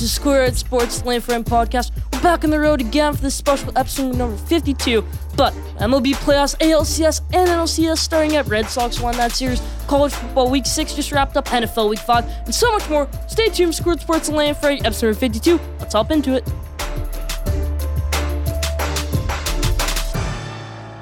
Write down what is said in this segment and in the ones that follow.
to Square Sports Land Friend Podcast. We're back on the road again for this special episode number 52. But MLB playoffs, ALCS, and NLCS starting up. Red Sox won that series. College football week six just wrapped up. NFL week five, and so much more. Stay tuned for Square Sports Land Friend episode number 52. Let's hop into it.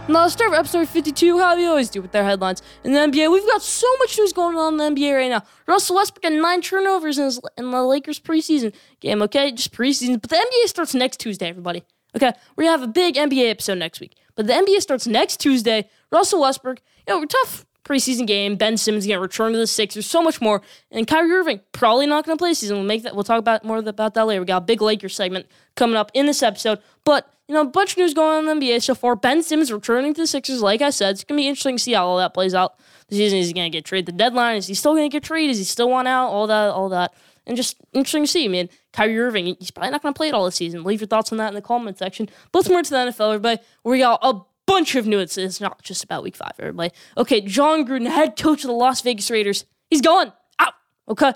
Now let's start with episode 52, how we always do with their headlines. In the NBA, we've got so much news going on in the NBA right now. Russell Westbrook had nine turnovers in, his, in the Lakers preseason game, okay? Just preseason. But the NBA starts next Tuesday, everybody. Okay? We're going to have a big NBA episode next week. But the NBA starts next Tuesday. Russell Westbrook, you know, we're tough preseason game. Ben Simmons going to return to the Sixers, so much more. And Kyrie Irving probably not going to play season. We'll make that. We'll talk about more about that later. We got a big Lakers segment coming up in this episode. But you know, a bunch of news going on in the NBA so far. Ben Simmons returning to the Sixers. Like I said, it's gonna be interesting to see how all that plays out. The season is he gonna get traded. The deadline is he still gonna get traded? Is he still want out? All that, all that, and just interesting to see. I mean, Kyrie Irving, he's probably not gonna play it all this season. Leave your thoughts on that in the comment section. But let's move to the NFL, everybody. We got a bunch of nuances. It's not just about Week Five, everybody. Okay, Jon Gruden, head coach of the Las Vegas Raiders, he's gone. Out. Okay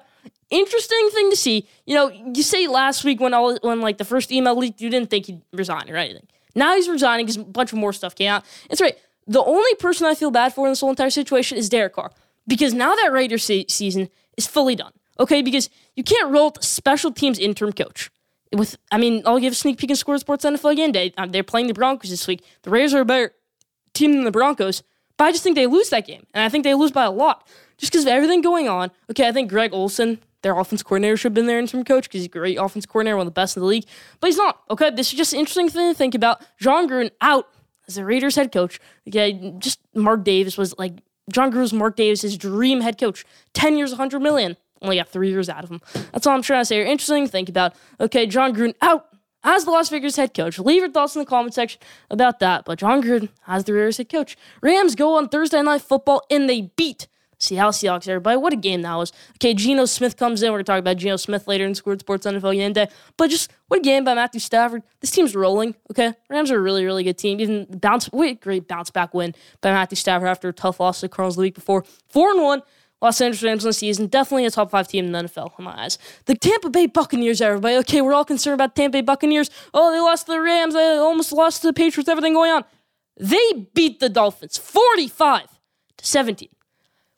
interesting thing to see. You know, you say last week when all when like the first email leaked, you didn't think he'd resign or anything. Now he's resigning because a bunch of more stuff came out. It's right. The only person I feel bad for in this whole entire situation is Derek Carr because now that Raiders se- season is fully done. Okay, because you can't roll the special teams interim coach. With, I mean, I'll give a sneak peek in Squared Sports NFL again day. Um, they're playing the Broncos this week. The Raiders are a better team than the Broncos, but I just think they lose that game, and I think they lose by a lot just because of everything going on. Okay, I think Greg Olson their offense coordinator should have been there interim coach because he's a great offense coordinator, one of the best in the league. But he's not. Okay, this is just an interesting thing to think about. Jon Gruden out as the Raiders head coach. Okay, just Mark Davis was like Jon Gruden was Mark Davis' dream head coach. Ten years, 100 million. Only got three years out of him. That's all I'm trying to say. You're Interesting to think about. Okay, Jon Gruden out as the Las Vegas head coach. Leave your thoughts in the comment section about that. But Jon Gruden as the Raiders head coach. Rams go on Thursday night football and they beat Seattle Seahawks, everybody. What a game that was. Okay, Geno Smith comes in. We're going to talk about Geno Smith later in Squared Sports NFL game day. But just what a game by Matthew Stafford. This team's rolling, okay? Rams are a really, really good team. Even bounce, wait, great bounce back win by Matthew Stafford after a tough loss to the Cardinals the week before. 4 and 1. Los Angeles Rams the season, definitely a top five team in the NFL in my eyes. The Tampa Bay Buccaneers, everybody. Okay, we're all concerned about Tampa Bay Buccaneers. Oh, they lost to the Rams. They almost lost to the Patriots. Everything going on. They beat the Dolphins 45 to 17.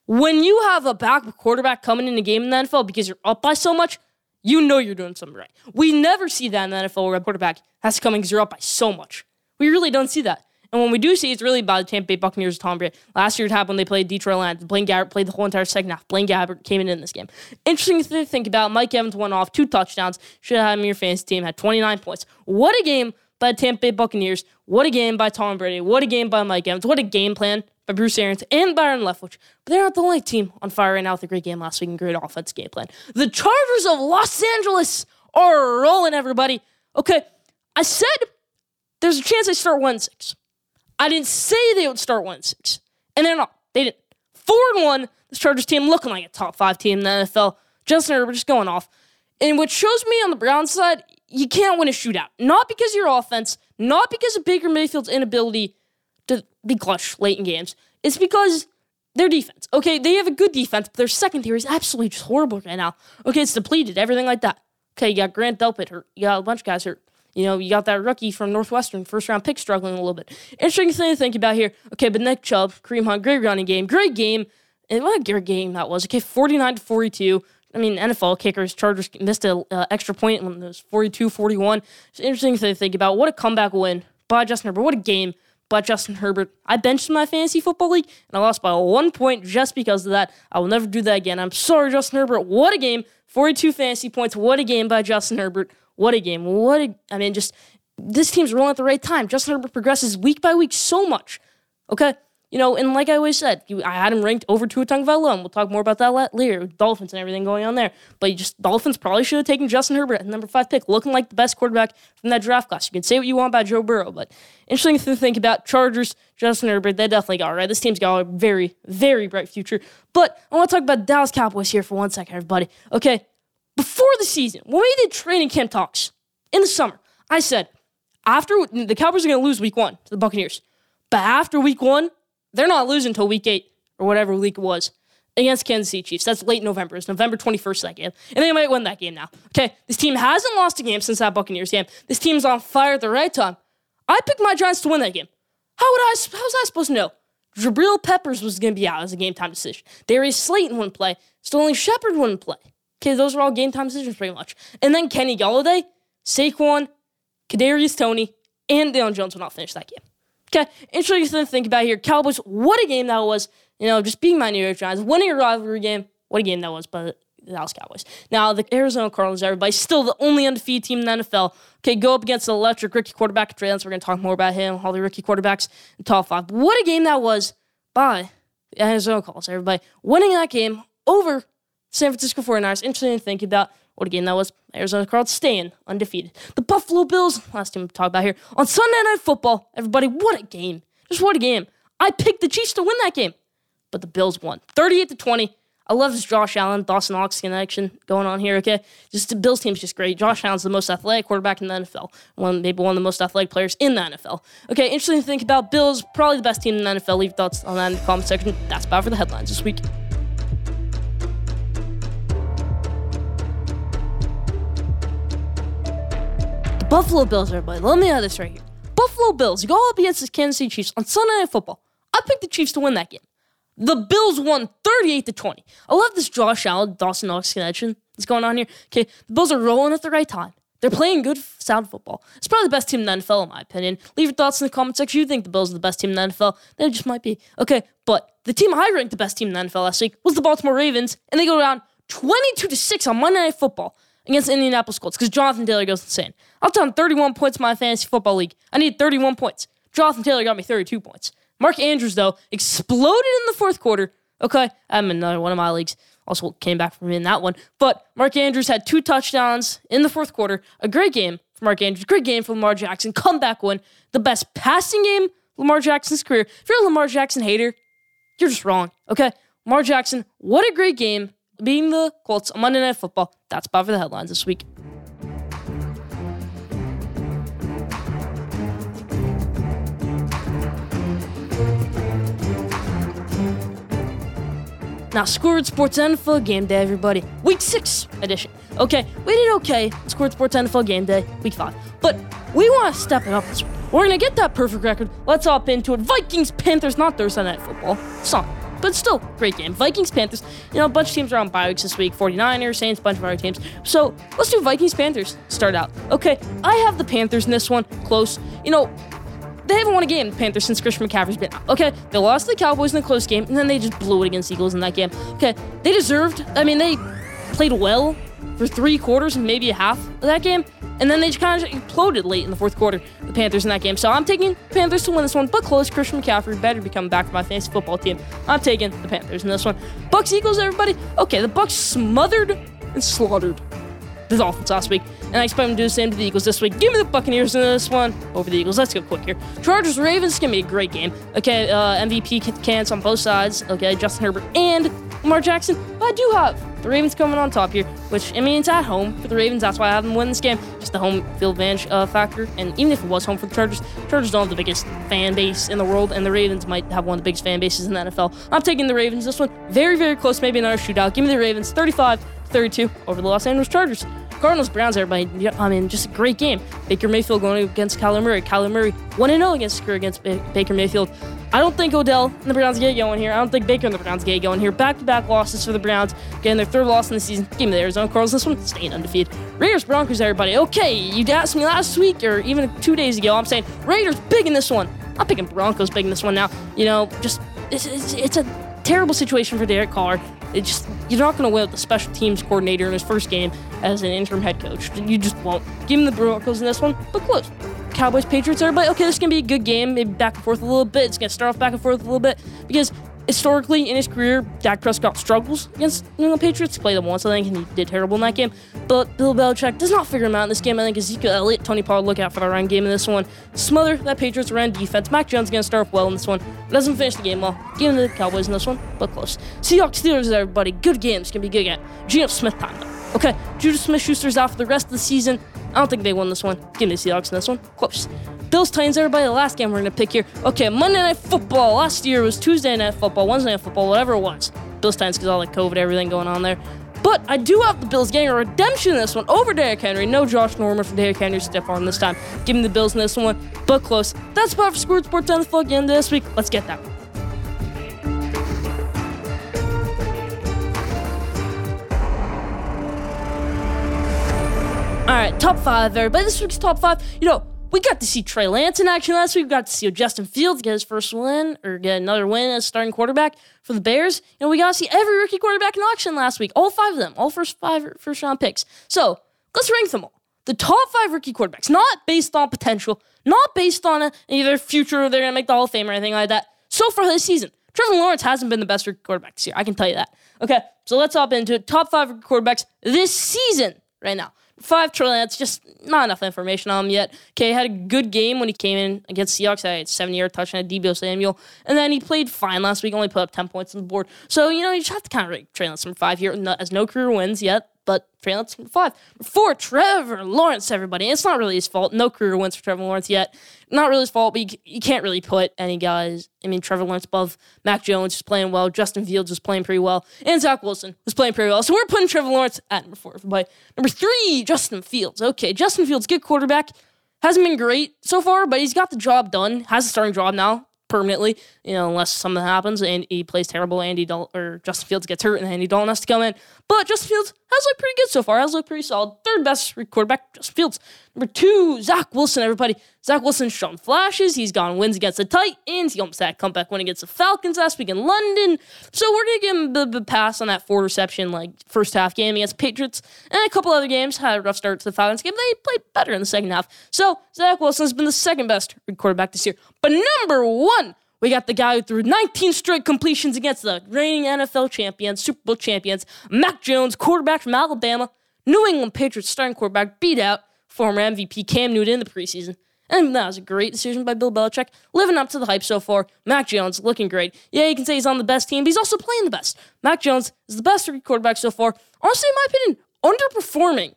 When you have a backup quarterback coming in the game in the NFL because you're up by so much, you know you're doing something right. We never see that in the NFL where a quarterback has to come in because you're up by so much. We really don't see that. And when we do see, it's really about the Tampa Bay Buccaneers Tom Brady. Last year it happened when they played Detroit Lions. Blaine Gabbert played the whole entire second half. Blaine Gabbert came in in this game. Interesting to think about. Mike Evans went off two touchdowns. Should have had him in your fantasy team. Had 29 points. What a game by the Tampa Bay Buccaneers. What a game by Tom Brady. What a game by Mike Evans. What a game plan by Bruce Arians and Byron Leftwich. But they're not the only team on fire right now with a great game last week and great offense game plan. The Chargers of Los Angeles are rolling, everybody. Okay, I said there's a chance they start 1 6. I didn't say they would start 1 6. And they're not. They didn't. 4 and 1, this Chargers team looking like a top five team in the NFL. Justin Herbert just going off. And what shows me on the Browns side, you can't win a shootout. Not because of your offense, not because of Baker Mayfield's inability to be clutch late in games. It's because their defense. Okay, they have a good defense, but their secondary is absolutely just horrible right now. Okay, it's depleted, everything like that. Okay, you got Grant Delpit hurt. You got a bunch of guys hurt. You know, you got that rookie from Northwestern, first round pick, struggling a little bit. Interesting thing to think about here. Okay, but Nick Chubb, Kareem Hunt, great running game, great game. And what a great game that was. Okay, 49 to 42. I mean, NFL kickers, Chargers missed an uh, extra point when it was 42 41. It's interesting to think about. What a comeback win by Justin Herbert. What a game by Justin Herbert. I benched my fantasy football league and I lost by one point just because of that. I will never do that again. I'm sorry, Justin Herbert. What a game. 42 fantasy points. What a game by Justin Herbert. What a game. What a, I mean, just this team's rolling at the right time. Justin Herbert progresses week by week so much. Okay? You know, and like I always said, I had him ranked over Tua Tagovailoa, and we'll talk more about that later. Dolphins and everything going on there, but just Dolphins probably should have taken Justin Herbert at number five pick, looking like the best quarterback from that draft class. You can say what you want about Joe Burrow, but interesting to think about Chargers, Justin Herbert. They definitely got it right. This team's got a very, very bright future. But I want to talk about Dallas Cowboys here for one second, everybody. Okay, before the season, when we did training camp talks in the summer, I said after the Cowboys are going to lose week one to the Buccaneers, but after week one they're not losing until week eight or whatever week it was. against Kansas City Chiefs. That's late November. It's November 21st, that game. And they might win that game now. Okay, this team hasn't lost a game since that Buccaneers game. This team's on fire at the right time. I picked my Giants to win that game. How would I, how was I supposed to know? Jabril Peppers was going to be out as a game time decision. Darius Slayton wouldn't play. Sterling Shepard wouldn't play. Okay, those were all game time decisions pretty much. And then Kenny Golladay, Saquon, Kadarius Toney, and Daniel Jones will not finish that game. Okay, interesting to think about here. Cowboys, what a game that was. You know, just being my New York Giants, winning a rivalry game. What a game that was, but the Dallas Cowboys. Now, the Arizona Cardinals, everybody, still the only undefeated team in the NFL. Okay, go up against the electric rookie quarterback, Trey Lance. We're going to talk more about him, all the rookie quarterbacks in top five. What a game that was by the Arizona Cardinals, everybody. Winning that game over San Francisco 49ers. Interesting to think about what a game that was. Arizona Cardinals staying undefeated. The Buffalo Bills, last team we talked about here, on Sunday Night Football. Everybody, what a game. Just what a game. I picked the Chiefs to win that game, but the Bills won 38 to 20. I love this Josh Allen, Dawson Knox connection going on here, okay? Just the Bills team's just great. Josh Allen's the most athletic quarterback in the NFL. One maybe one of the most athletic players in the NFL. Okay, interesting to think about. Bills, probably the best team in the NFL. Leave thoughts on that in the comment section. That's about for the headlines this week. The Buffalo Bills, everybody. Let me have this right here. Buffalo Bills, you go up against the Kansas City Chiefs on Sunday Night Football. I picked the Chiefs to win that game. The Bills won 38 to 20. I love this Josh Allen, Dawson Knox connection that's going on here. Okay, the Bills are rolling at the right time. They're playing good, sound football. It's probably the best team in the NFL, in my opinion. Leave your thoughts in the comment section. You think the Bills are the best team in the NFL? They just might be. Okay, but the team I ranked the best team in the NFL last week was the Baltimore Ravens, and they go down 22 to 6 on Monday Night Football against Indianapolis Colts because Jonathan Taylor goes insane. I was down 31 points in my fantasy football league. I need 31 points. Jonathan Taylor got me 32 points. Mark Andrews, though, exploded in the fourth quarter. Okay, I'm in another one of my leagues. Also came back from me in that one. But Mark Andrews had two touchdowns in the fourth quarter. A great game for Mark Andrews. Great game for Lamar Jackson. Comeback win. The best passing game Lamar Jackson's career. If you're a Lamar Jackson hater, you're just wrong. Okay? Lamar Jackson, what a great game. Beating the Colts on Monday Night Football. That's about for the headlines this week. Now, Squared Sports NFL Game Day, everybody. Week 6 edition. Okay, we did okay. Squared Sports NFL Game Day, week 5. But we want to step it up this week. We're going to get that perfect record. Let's hop into it. Vikings, Panthers, not Thursday Night Football. Some, but still, great game. Vikings, Panthers. You know, a bunch of teams are on bye weeks this week 49ers, Saints, bunch of other teams. So let's do Vikings, Panthers. Start out. Okay, I have the Panthers in this one close. You know, they haven't won a game, the Panthers, since Christian McCaffrey's been out. Okay, they lost to the Cowboys in a close game, and then they just blew it against Eagles in that game. Okay, they deserved, I mean, they played well for three quarters and maybe a half of that game, and then they just kind of imploded late in the fourth quarter, the Panthers in that game. So I'm taking Panthers to win this one, but close. Christian McCaffrey better be coming back for my fantasy football team. I'm taking the Panthers in this one. Bucks Eagles, everybody. Okay, the Bucks smothered and slaughtered the Dolphins last week, and I expect them to do the same to the Eagles this week. Give me the Buccaneers in this one over the Eagles. Let's go quick here. Chargers Ravens gonna be a great game. Okay, uh, MVP candidates on both sides. Okay, Justin Herbert and Lamar Jackson. But I do have the Ravens coming on top here, which I mean it's at home for the Ravens. That's why I have them win this game. Just the home field advantage uh, factor. And even if it was home for the Chargers, Chargers don't have the biggest fan base in the world, and the Ravens might have one of the biggest fan bases in the NFL. I'm taking the Ravens. This one very very close, maybe another shootout. Give me the Ravens, 35. 32 over the Los Angeles Chargers. Cardinals Browns, everybody. I mean, just a great game. Baker Mayfield going against Kyler Murray. Kyler Murray 1 0 against against Baker Mayfield. I don't think Odell and the Browns get going here. I don't think Baker and the Browns get going here. Back to back losses for the Browns. Getting their third loss in the season. Give me the Arizona Cardinals. This one staying undefeated. Raiders Broncos, everybody. Okay, you asked me last week or even two days ago. I'm saying Raiders big in this one. I'm picking Broncos big in this one now. You know, just it's, it's, it's a terrible situation for Derek Carr. It just you're not going to win with the special teams coordinator in his first game as an interim head coach. You just won't. Give him the Broncos in this one, but close. Cowboys, Patriots, everybody. Okay, this is gonna be a good game. Maybe back and forth a little bit. It's gonna start off back and forth a little bit because historically in his career, Dak Prescott struggles against New England Patriots. He played them once, I think, and he did terrible in that game. But Bill Belichick does not figure him out in this game. I think Ezekiel Elliott, Tony Pollard, look out for the run game in this one. Smother that Patriots run defense. Mac Jones going to start off well in this one. Doesn't finish the game well. Give him the Cowboys in this one, but close. Seahawks Steelers, everybody. Good games. Gonna be good game. Geno Smith time though. Okay, JuJu Smith-Schuster's out for the rest of the season. I don't think they won this one. Give me the Seahawks in this one. Close. Bills Titans, everybody. The last game we're gonna pick here. Okay, Monday Night Football. Last year it was Tuesday Night Football, Wednesday Night Football, whatever it was. Bills Titans because all the COVID, everything going on there. But I do have the Bills getting a redemption in this one over Derrick Henry. No Josh Norman for Derrick Henry step on this time. Give me the Bills in this one, but close. That's about for Squared Sports fuck end this week. Let's get that. All right, top five, everybody. This week's top five. You know, we got to see Trey Lance in action last week. We got to see Justin Fields get his first win or get another win as starting quarterback for the Bears. And we got to see every rookie quarterback in action last week. All five of them, all first five first round picks. So let's rank them all. The top five rookie quarterbacks, not based on potential, not based on a, either future or they're going to make the Hall of Fame or anything like that. So far this season, Trevor Lawrence hasn't been the best rookie quarterback this year. I can tell you that. Okay, so let's hop into it. Top five quarterbacks this season right now five Lance, just not enough information on him yet. Okay, had a good game when he came in against Seahawks. Had seven yard touchdown at Deebo Samuel. And then he played fine last week, only put up 10 points on the board. So, you know, you just have to kind of rate Trey from five here, as no career wins yet but Trey Lance five. For Trevor Lawrence, everybody, it's not really his fault. No career wins for Trevor Lawrence yet. Not really his fault, but you, you can't really put any guys. I mean, Trevor Lawrence above Mac Jones is playing well. Justin Fields is playing pretty well. And Zach Wilson was playing pretty well. So we're putting Trevor Lawrence at number four, everybody. Number three, Justin Fields. Okay, Justin Fields, good quarterback. Hasn't been great so far, but he's got the job done. Has a starting job now permanently, you know, unless something happens and he plays terrible. Andy Dalton or Justin Fields gets hurt and Andy Dalton has to come in. But Justin Fields has looked pretty good so far. Has looked pretty solid. Third best quarterback, Justin Fields. Number two, Zach Wilson. Everybody, Zach Wilson's shown flashes. He's gone wins against the Titans. He almost had a comeback win against the Falcons last week in London. So we're gonna give him the, the pass on that four reception like first half game against Patriots and a couple other games had a rough start to the Falcons game. They played better in the second half. So Zach Wilson's been the second best quarterback this year. But number one we got the guy who threw 19 straight completions against the reigning NFL champions, Super Bowl champions, Mac Jones, quarterback from Alabama. New England Patriots starting quarterback beat out former MVP Cam Newton in the preseason. And that was a great decision by Bill Belichick, living up to the hype so far. Mac Jones looking great. Yeah, you can say he's on the best team, but he's also playing the best. Mac Jones is the best quarterback so far. Honestly, in my opinion, underperforming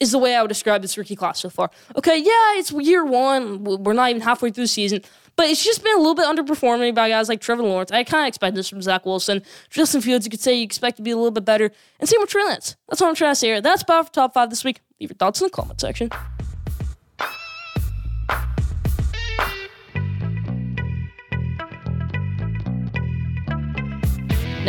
is the way I would describe this rookie class so far. Okay, yeah, it's year one. We're not even halfway through the season. But it's just been a little bit underperforming by guys like Trevor Lawrence. I kind of expect this from Zach Wilson. Justin Fields, you could say you expect to be a little bit better. And same with Trey Lance. That's what I'm trying to say here. That's about for top five this week. Leave your thoughts in the comment section.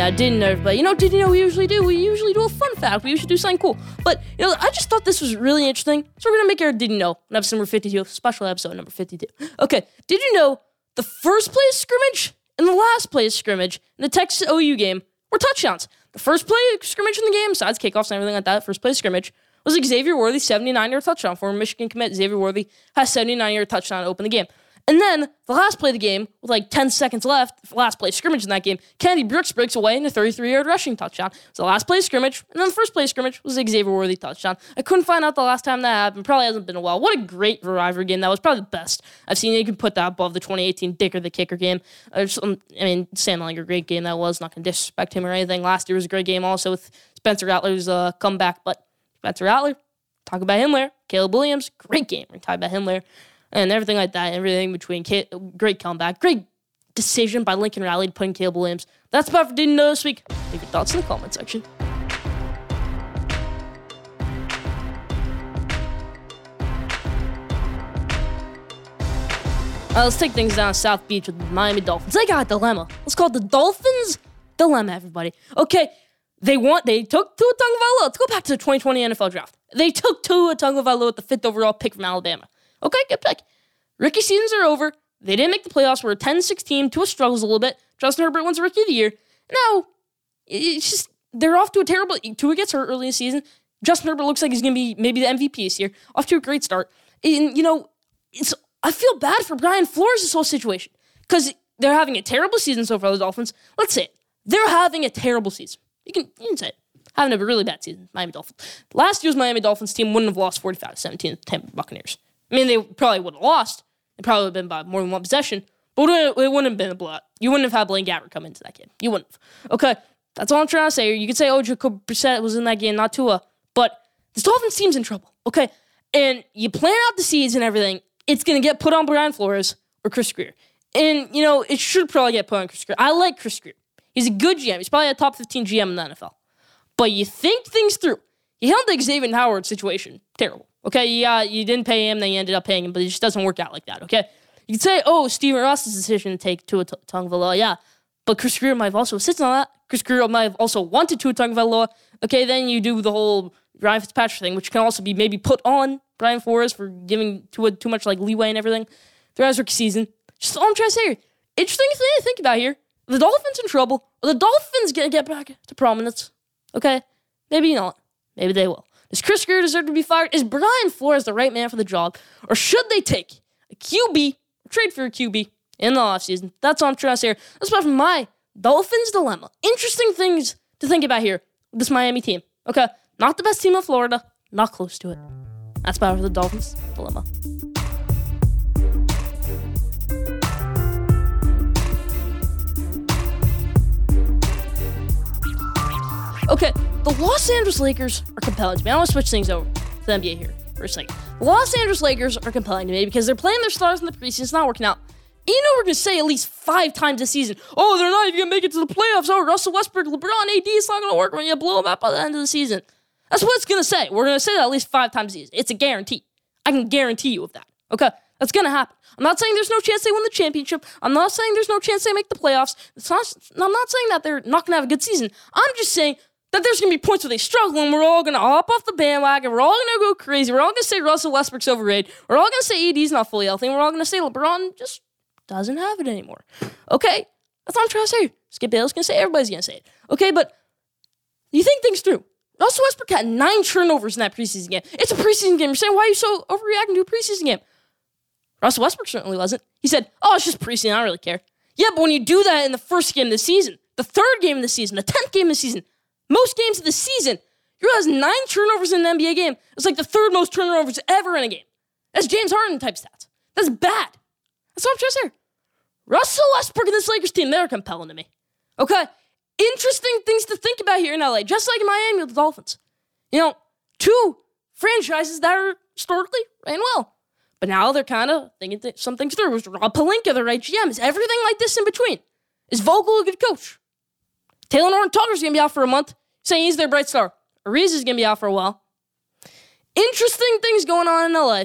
Now, didn't know, but you know, did you know we usually do? We usually do a fun fact. We usually do something cool. But, you know, I just thought this was really interesting. So we're going to make our Didn't Know episode number 52, special episode number 52. Okay, did you know the first place scrimmage and the last place scrimmage in the Texas OU game were touchdowns? The first play scrimmage in the game, besides kickoffs and everything like that, first play scrimmage, was Xavier Worthy, 79 yard touchdown. Former Michigan commit Xavier Worthy has 79 yard touchdown to open the game. And then the last play of the game, with like 10 seconds left, last play scrimmage in that game, Kennedy Brooks breaks away in a 33 yard rushing touchdown. So the last play scrimmage, and then the first play scrimmage was Xavier Worthy touchdown. I couldn't find out the last time that happened. Probably hasn't been a while. What a great rivalry game. That was probably the best I've seen. You can put that above the 2018 Dicker the Kicker game. I mean, Sam a great game that was. Not going to disrespect him or anything. Last year was a great game also with Spencer Rattler's uh, comeback. But Spencer Rattler, talk about him there. Caleb Williams, great game. We're talking about him there and everything like that. Everything between great comeback, great decision by Lincoln Riley to put in Caleb Williams. That's about for Didn't Know this week. Leave your thoughts in the comment section. Uh, let's take things down South Beach with the Miami Dolphins. They got a dilemma. Let's call it the Dolphins dilemma, everybody. Okay, they want they took Tua Tagovailoa. Let's go back to the 2020 NFL draft. They took Tua Tagovailoa with the fifth overall pick from Alabama. Okay, good pick. Rookie seasons are over. They didn't make the playoffs. We're a 10 16. Tua struggles a little bit. Justin Herbert wins Rookie of the Year. Now, it's just, they're off to a terrible. Tua gets hurt early in the season. Justin Herbert looks like he's going to be maybe the MVP this year. Off to a great start. And, you know, it's I feel bad for Brian Flores, this whole situation, because they're having a terrible season so far, the Dolphins. Let's say it. They're having a terrible season. You can, you can say it. Having a really bad season, Miami Dolphins. Last year's Miami Dolphins team wouldn't have lost 45 17 to Tampa Buccaneers. I mean, they probably would have lost. It probably would have been by more than one possession, but it wouldn't have been a blowout. You wouldn't have had Blaine Gabbert come into that game. You wouldn't have. Okay, that's all I'm trying to say. You could say, oh, Jacoby Brissett was in that game, not Tua, but this Dolphins team's in trouble. Okay, and you plan out the seeds and everything. It's gonna get put on Brian Flores or Chris Grier, and you know it should probably get put on Chris Grier. I like Chris Grier. He's a good GM. He's probably a top 15 GM in the NFL. But you think things through. You don't think Xavier Howard situation terrible. Okay, yeah, you didn't pay him, then you ended up paying him, but it just doesn't work out like that. Okay, you could say, oh, Stephen Ross's decision to take Tua Tagovailoa, yeah, but Chris Grier might have also insisted on that. Chris Grier might have also wanted Tua Tagovailoa. Okay, then you do the whole Ryan Fitzpatrick thing, which can also be maybe put on Brian Flores for giving Tua too much like leeway and everything throughout his rookie season. Just all I'm trying to say here. Interesting thing to think about here. The Dolphins in trouble. Are the Dolphins gonna get back to prominence? Okay, maybe not. Maybe they will. Does Chris Grier deserve to be fired? Is Brian Flores the right man for the job? Or should they take a QB, trade for a QB in the offseason? That's to say here. That's about from my Dolphins dilemma. Interesting things to think about here with this Miami team. Okay, not the best team in Florida, not close to it. That's about for the Dolphins dilemma. Okay, the Los Angeles Lakers are compelling to me. I want to switch things over to the NBA here for a second. The Los Angeles Lakers are compelling to me because they're playing their stars in the preseason. It's not working out. You know we're going to say at least five times this season, oh, they're not even going to make it to the playoffs. Oh, Russell Westbrook, LeBron, AD, it's not going to work when you blow them out by the end of the season. That's what it's going to say. We're going to say that at least five times a season. It's a guarantee. I can guarantee you of that. Okay? That's going to happen. I'm not saying there's no chance they win the championship. I'm not saying there's no chance they make the playoffs. Not, I'm not saying that they're not going to have a good season. I'm just saying that there's going to be points where they struggle and we're all going to hop off the bandwagon. We're all going to go crazy. We're all going to say Russell Westbrook's overrated. We're all going to say AD's not fully healthy. And we're all going to say LeBron just doesn't have it anymore. Okay? That's what I'm trying to say. Skip Bayless going to say. Everybody's going to say it. Okay? But you think things through. Russell Westbrook had nine turnovers in that preseason game. It's a preseason game. You're saying, why are you so overreacting to a preseason game? Russell Westbrook certainly wasn't. He said, oh, it's just preseason. I don't really care. Yeah, but when you do that in the first game of the season, the third game of the season, the 10th game of the season, most games of the season, you realize nine turnovers in an NBA game is like the third most turnovers ever in a game. That's James Harden type stats. That's bad. That's what I'm trying to say. Russell Westbrook and this Lakers team, they're compelling to me. Okay? Interesting things to think about here in LA, just like in Miami with the Dolphins. You know, two franchises that are historically ran well. But now they're kind of thinking th- some things through. Is Rob Pelinka the right GM? Is everything like this in between? Is Vogel a good coach? Talen Horton-Tucker's going to be out for a month, saying he's their bright star. Ariza is going to be out for a while. Interesting things going on in LA.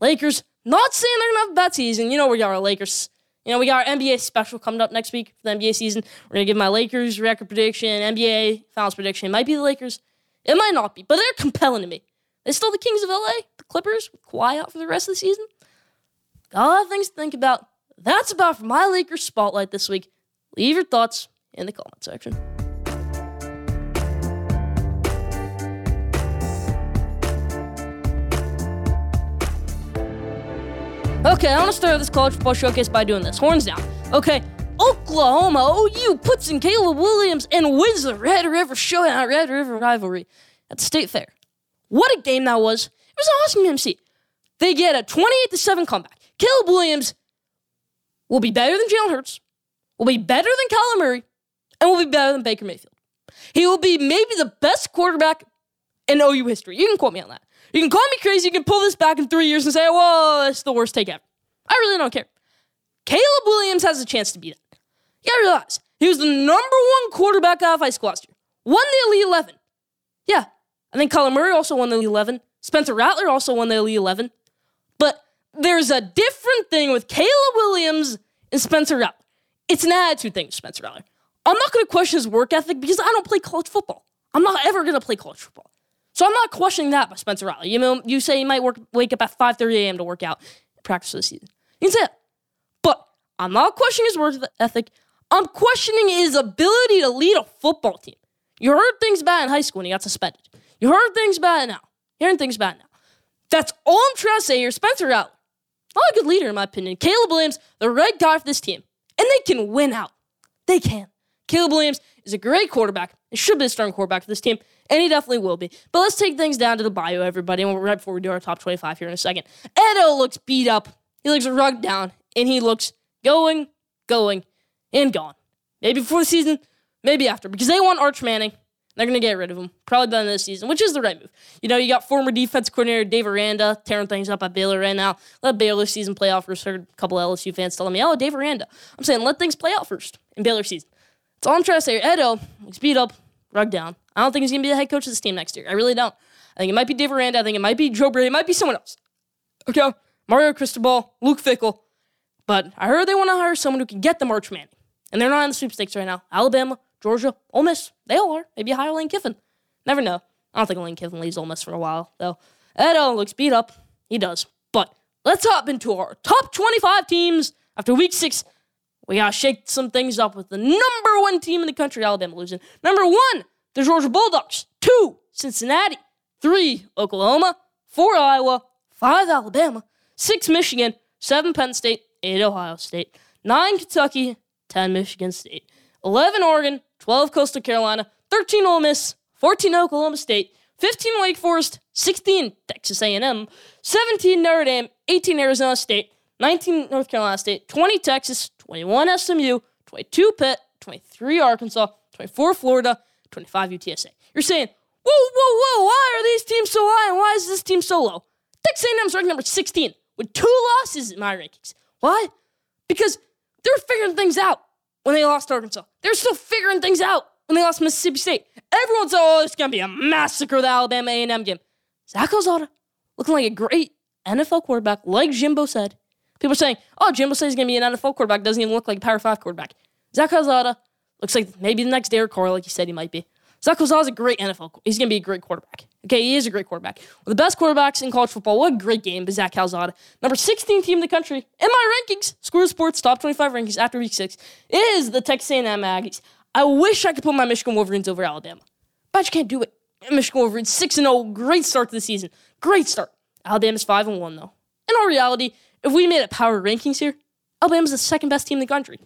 Lakers, not saying they're going to have a bad season. You know we got our Lakers. You know, we got our NBA special coming up next week for the NBA season. We're going to give my Lakers record prediction, NBA finals prediction. It might be the Lakers. It might not be, but they're compelling to me. They're still the Kings of LA, the Clippers, Kawhi out for the rest of the season. Got a lot of things to think about. That's about for my Lakers spotlight this week. Leave your thoughts in the comment section. Okay, I want to start this college football showcase by doing this. Horns down. Okay, Oklahoma OU puts in Caleb Williams and wins the Red River Showdown, Red River rivalry at the State Fair. What a game that was! It was awesome MC. They get a 28 to 7 comeback. Caleb Williams will be better than Jalen Hurts, will be better than Kyler Murray, and will be better than Baker Mayfield. He will be maybe the best quarterback in OU history. You can quote me on that. You can call me crazy. You can pull this back in three years and say, well, that's the worst take ever. I really don't care. Caleb Williams has a chance to be that. You gotta realize, he was the number one quarterback out of high school last year. Won the Elite 11. Yeah, I think Kyler Murray also won the Elite 11. Spencer Rattler also won the Elite 11. But there's a different thing with Caleb Williams and Spencer Rattler. It's an attitude thing, Spencer Rattler. I'm not going to question his work ethic because I don't play college football. I'm not ever going to play college football. So I'm not questioning that by Spencer Rattler. You know, you say he might work, wake up at 5:30 a.m. to work out, practice for the season. You can say. But I'm not questioning his work ethic. I'm questioning his ability to lead a football team. You heard things bad in high school when he got suspended. You heard things bad now. Hearing things bad now. That's all I'm trying to say here. Spencer Rattler, not a good leader in my opinion. Caleb Williams, the right guy for this team. And they can win out. They can. Caleb Williams is a great quarterback. He should be a starting quarterback for this team, and he definitely will be. But let's take things down to the bio, everybody, and right before we do our top 25 here in a second. Edo looks beat up. He looks rugged down, and he looks going, going, and gone. Maybe before the season, maybe after, because they want Arch Manning. They're going to get rid of him, probably by the end of the season, which is the right move. You know, you got former defense coordinator Dave Aranda tearing things up at Baylor right now. Let Baylor season play out first. Heard a couple LSU fans telling me, oh, Dave Aranda. I'm saying let things play out first in Baylor season. That's all I'm trying to say. Edo, he's beat up, rug down. I don't think he's going to be the head coach of this team next year. I really don't. I think it might be Dave Aranda. I think it might be Joe Brady. It might be someone else. Okay? Mario Cristobal, Luke Fickell. But I heard they want to hire someone who can get the March Manning. And they're not in the sweepstakes right now. Alabama, Georgia, Ole Miss, they all are. Maybe hire Lane Kiffin. Never know. I don't think Lane Kiffin leaves Ole Miss for a while, though. Edo looks beat up. He does. But let's hop into our top 25 teams after week six. We gotta shake some things up with the number one team in the country, Alabama losing. Number one, the Georgia Bulldogs. Two, Cincinnati. Three, Oklahoma. Four, Iowa. Five, Alabama. Six, Michigan. Seven, Penn State. Eight, Ohio State. Nine, Kentucky. 10 Michigan State, 11 Oregon, 12 Coastal Carolina, 13 Ole Miss, 14 Oklahoma State, 15 Wake Forest, 16 Texas A&M, 17 Notre Dame, 18 Arizona State, 19 North Carolina State, 20 Texas, 21 SMU, 22 Pitt, 23 Arkansas, 24 Florida, 25 UTSA. You're saying, whoa, whoa, whoa, why are these teams so high and why is this team so low? Texas A&M's ranked number 16 with two losses in my rankings. Why? Because they're figuring things out when they lost Arkansas. They're still figuring things out when they lost Mississippi State. Everyone said, "Oh, it's gonna be a massacre." The Alabama A&M game. Zach Calzada looking like a great NFL quarterback, like Jimbo said. People are saying, "Oh, Jimbo says he's gonna be an NFL quarterback. Doesn't even look like a Power Five quarterback." Zach Calzada looks like maybe the next Derek Carr, like you said he might be. Zach is a great NFL. He's gonna be a great quarterback. Okay, he is a great quarterback. One of the best quarterbacks in college football. What a great game by Zach Calzada. Number 16 team in the country. In my rankings, Squared Sports top 25 rankings after week six is the Texas A&M Aggies. I wish I could put my Michigan Wolverines over Alabama, but you can't do it. Michigan Wolverines 6 0, great start to the season. Great start. Alabama's 5 and 1 though. In all reality, if we made a power rankings here, Alabama's the second best team in the country.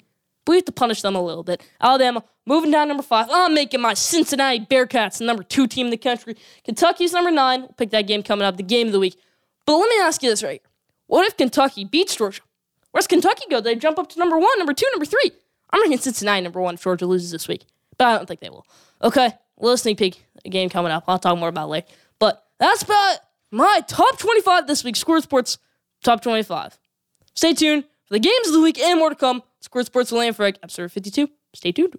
We have to punish them a little bit. Alabama moving down number five. I'm making my Cincinnati Bearcats the number two team in the country. Kentucky's number nine. We'll pick that game coming up, the game of the week. But let me ask you this right here. What if Kentucky beats Georgia? Where's Kentucky go? They jump up to number one, number two, number three. I'm ranking Cincinnati number one if Georgia loses this week. But I don't think they will. Okay, a little sneak peek. The game coming up. I'll talk more about later. But that's about my top 25 this week. Squared Sports top 25. Stay tuned for the games of the week and more to come. Squared Sports with Liam episode 52. Stay tuned.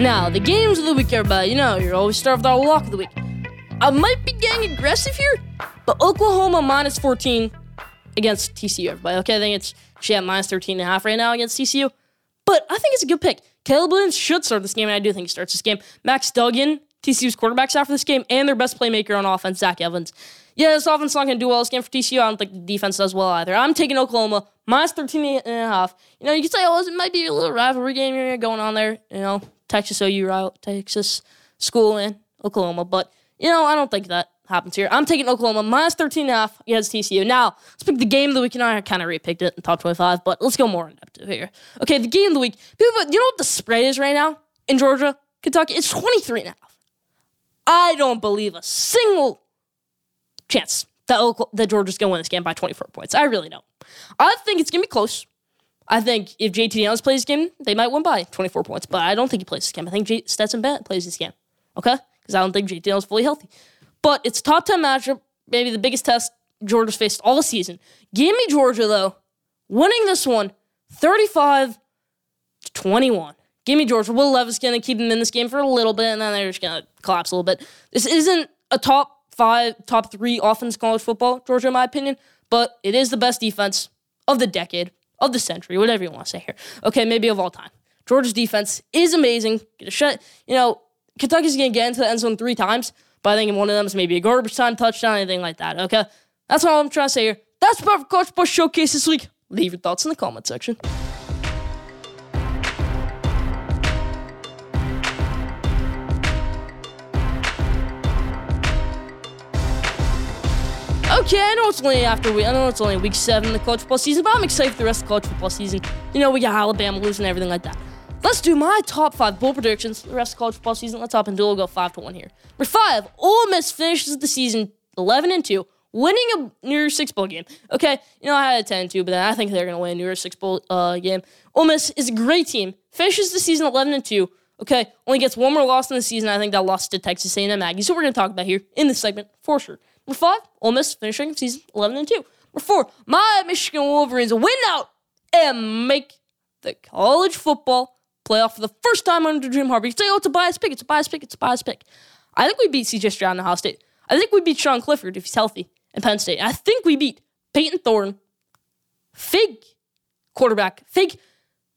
Now, the games of the week, everybody. You know, you're always start with our lock of the week. I might be getting aggressive here, but Oklahoma minus 14 against TCU, everybody. Okay, I think it's she at minus 13 and a half right now against TCU. But I think it's a good pick. Caleb Williams should start this game, and I do think he starts this game. Max Duggan TCU's quarterbacks after this game and their best playmaker on offense, Zach Evans. Yeah, this offense not going to do well this game for TCU. I don't think the defense does well either. I'm taking Oklahoma minus 13 and a half. You know, you could say, oh, it might be a little rivalry game here going on there. You know, Texas OU, Texas school in Oklahoma. But, you know, I don't think that happens here. I'm taking Oklahoma minus 13 and a half against TCU. Now, let's pick the game of the week. And I kind of repicked it in top 25, but let's go more in depth here. Okay, the game of the week. People, you know what the spread is right now in Georgia, Kentucky? It's 23 and a half. I don't believe a single chance that, that Georgia's going to win this game by 24 points. I really don't. I think it's going to be close. I think if JT Daniels plays this game, they might win by 24 points, but I don't think he plays this game. I think J- Stetson Bennett plays this game. Okay? Because I don't think JT Daniels is fully healthy. But it's top 10 matchup, maybe the biggest test Georgia's faced all season. Give me Georgia, though, winning this one 35 to 21. Give me Georgia. Will Love Levis going to keep them in this game for a little bit, and then they're just going to collapse a little bit. This isn't a top five, top three offense college football, Georgia, in my opinion, but it is the best defense of the decade, of the century, whatever you want to say here. Okay, maybe of all time. Georgia's defense is amazing. Get a shot. You know, Kentucky's going to get into the end zone three times, but I think one of them is maybe a garbage time touchdown, anything like that. Okay, that's all I'm trying to say here. That's about Coach Bush Showcase this week. Leave your thoughts in the comment section. Okay, I know it's only after we. I know it's only week seven in the college football season, but I'm excited for the rest of the college football season. You know, we got Alabama losing everything like that. Let's do my top five bowl predictions for the rest of college football season. Let's hop into We'll go five to one here. Number five, Ole Miss finishes the season 11 and two, winning a New Year's Six bowl game. Okay, you know I had a 10 2, but I think they're gonna win a New Year's Six bowl uh, game. Ole Miss is a great team. Finishes the season 11 and two. Okay, only gets one more loss in the season. I think that loss to Texas A&M Aggies. So we're gonna talk about here in this segment for sure. Number five, Ole Miss finishing season 11 and 2. Number four, my Michigan Wolverines win out and make the college football playoff for the first time under Jim Harbaugh. You say, oh, it's a bias pick, it's a bias pick, it's a bias pick. I think we beat CJ Stroud in Ohio State. I think we beat Sean Clifford if he's healthy in Penn State. I think we beat Payton Thorne, fake quarterback, fake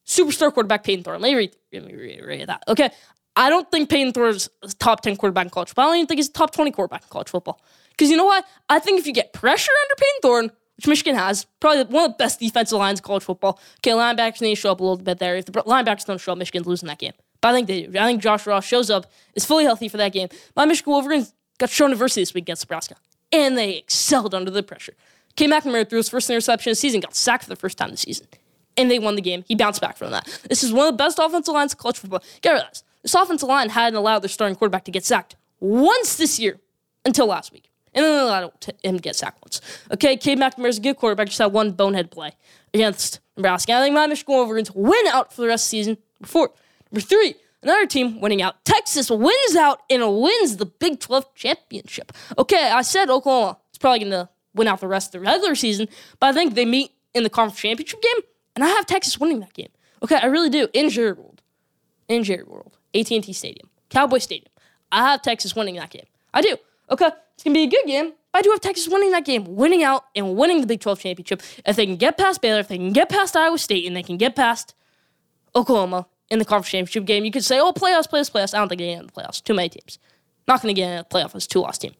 superstar quarterback Payton Thorne. Let me read, let me read that. Okay. I don't think Payton Thorne is a top 10 quarterback in college football. I don't even think he's a top 20 quarterback in college football. Because you know what? I think if you get pressure under Payton Thorne, which Michigan has, probably one of the best defensive lines in college football. Okay, linebackers need to show up a little bit there. If the linebackers don't show up, Michigan's losing that game. But I think they do. I think Josh Ross shows up, is fully healthy for that game. My Michigan Wolverines got shown adversity this week against Nebraska, and they excelled under the pressure. Cade McNamara threw his first interception of the season, got sacked for the first time this season, and they won the game. He bounced back from that. This is one of the best offensive lines in college football. Get this. This offensive line hadn't allowed their starting quarterback to get sacked once this year until last week. And then they allowed him get sacked once. Okay, Cade McNamara's a good quarterback, just had one bonehead play against Nebraska. I think my Michigan Wolverines win out for the rest of the season. Four. Number three, another team winning out. Texas wins out and wins the Big 12 championship. Okay, I said Oklahoma is probably going to win out the rest of the regular season, but I think they meet in the conference championship game, and I have Texas winning that game. Okay, I really do. In Jerry World. In Jerry World. AT&T Stadium. Cowboy Stadium. I have Texas winning that game. I do. Okay, it's gonna be a good game. I do have Texas winning that game, winning out and winning the Big 12 championship. If they can get past Baylor, if they can get past Iowa State, and they can get past Oklahoma in the conference championship game, you could say, "Oh, playoffs, playoffs, playoffs." I don't think they get in the playoffs. Too many teams. Not gonna get in the playoffs as two loss team.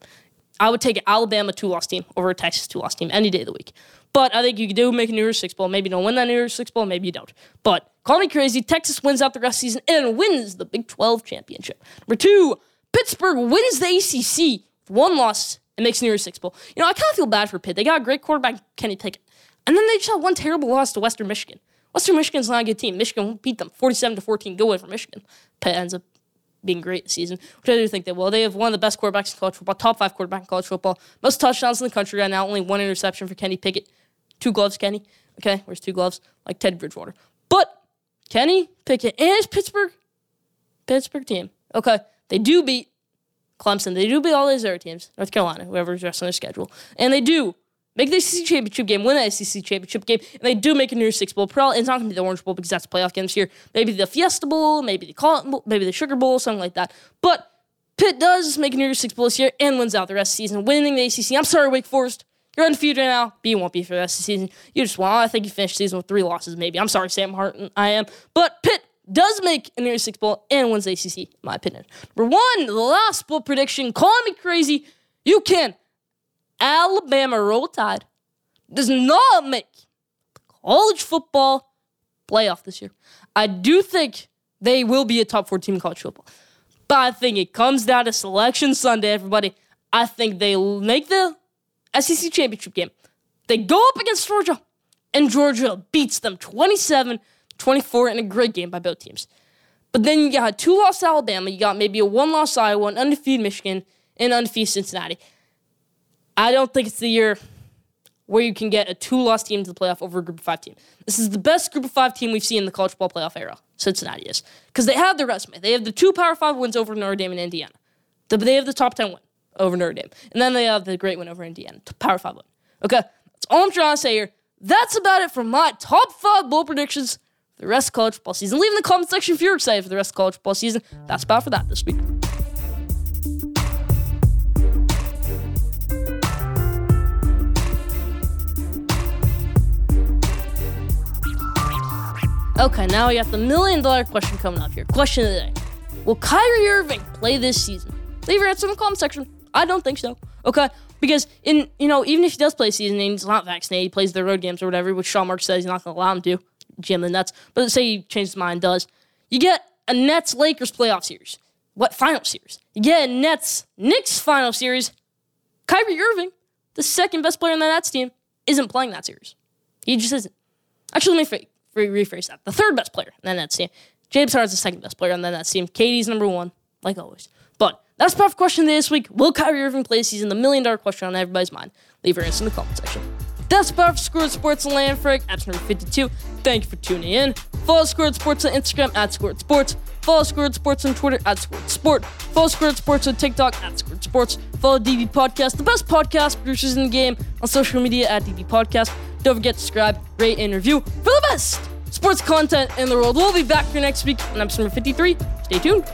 I would take Alabama two loss team over a Texas two loss team any day of the week. But I think you could do make a New Year's Six Bowl. Maybe you don't win that New Year's Six Bowl. Maybe you don't. But call me crazy. Texas wins out the rest of the season and wins the Big 12 championship. Number two, Pittsburgh wins the ACC. One loss and makes New Year's Six Bowl. You know, I kind of feel bad for Pitt. They got a great quarterback, Kenny Pickett. And then they just had one terrible loss to Western Michigan. Western Michigan's not a good team. Michigan beat them 47 to 14. Go away for Michigan. Pitt ends up being great this season, which I do think they will. They have one of the best quarterbacks in college football, top five quarterback in college football, most touchdowns in the country right now. Only one interception for Kenny Pickett. Two gloves, Kenny. Okay, where's two gloves? Like Ted Bridgewater. But Kenny Pickett and his Pittsburgh, Pittsburgh team. Okay, they do beat Clemson. They do beat all these other teams, North Carolina, whoever's rest on their schedule, and they do make the SEC championship game, win the SEC championship game, and they do make a New Six Bowl. Probably it's not going to be the Orange Bowl because that's a playoff game this year. Maybe the Fiesta Bowl, maybe the Cotton Bowl, maybe the Sugar Bowl, something like that. But Pitt does make a New Six Bowl this year and wins out the rest of the season, winning the ACC. I'm sorry, Wake Forest. You're undefeated now, but you won't be for the rest of the season. You just won. I think you finished season with three losses, maybe. I'm sorry, Sam Hartman. I am. But Pitt does make a New Year's Six Bowl and wins the ACC, in my opinion. Number one, the last bowl prediction. Call me crazy. You can. Alabama Roll Tide does not make college football playoff this year. I do think they will be a top four team in college football. But I think it comes down to selection Sunday, everybody. I think they'll make the SEC championship game. They go up against Georgia, and Georgia beats them 27 24 in a great game by both teams. But then you got two loss Alabama, you got maybe a one loss Iowa, an undefeated Michigan, and undefeated Cincinnati. I don't think it's the year where you can get a two loss team to the playoff over a group of five team. This is the best group of five team we've seen in the college football playoff era. Cincinnati is. Because they have the resume. They have the two Power Five wins over Notre Dame and Indiana. They have the top 10 win over Notre Dame. And then they have the great win over Indiana. Power Five win. Okay? That's all I'm trying to say here. That's about it for my top five bowl predictions the rest of college football season. Leave in the comment section if you're excited for the rest of college football season. That's about for that this week. Okay, now we got the million dollar question coming up here. Question of the day Will Kyrie Irving play this season? Leave your answer in the comment section. I don't think so. Okay? Because in you know, even if he does play season and he's not vaccinated, he plays the road games or whatever, which Sean Marks says he's not gonna allow him to. Jim the Nets. But let's say he changes his mind does. You get a Nets Lakers playoff series. What final series? You get a Nets Knicks final series. Kyrie Irving, the second best player on the Nets team, isn't playing that series. He just isn't. Actually, let me rephrase that. The third best player on the Nets team. James Harden's the second best player on the Nets team. KD's number one, like always. But that's the question this week. Will Kyrie Irving play season? The million dollar question on everybody's mind. Leave your answer in the comment section. That's about for Squared Sports and Land Frank, episode number 52. Thank you for tuning in. Follow Squared Sports on Instagram at Squared Sports. Follow Squared Sports on Twitter at Squared Sport. Follow Squared Sports on TikTok at Squared Sports. Follow DB Podcast, the best podcast producers in the game, on social media at DB Podcast. Don't forget to subscribe, rate, and review for the best sports content in the world. We'll be back for next week on episode 53. Stay tuned.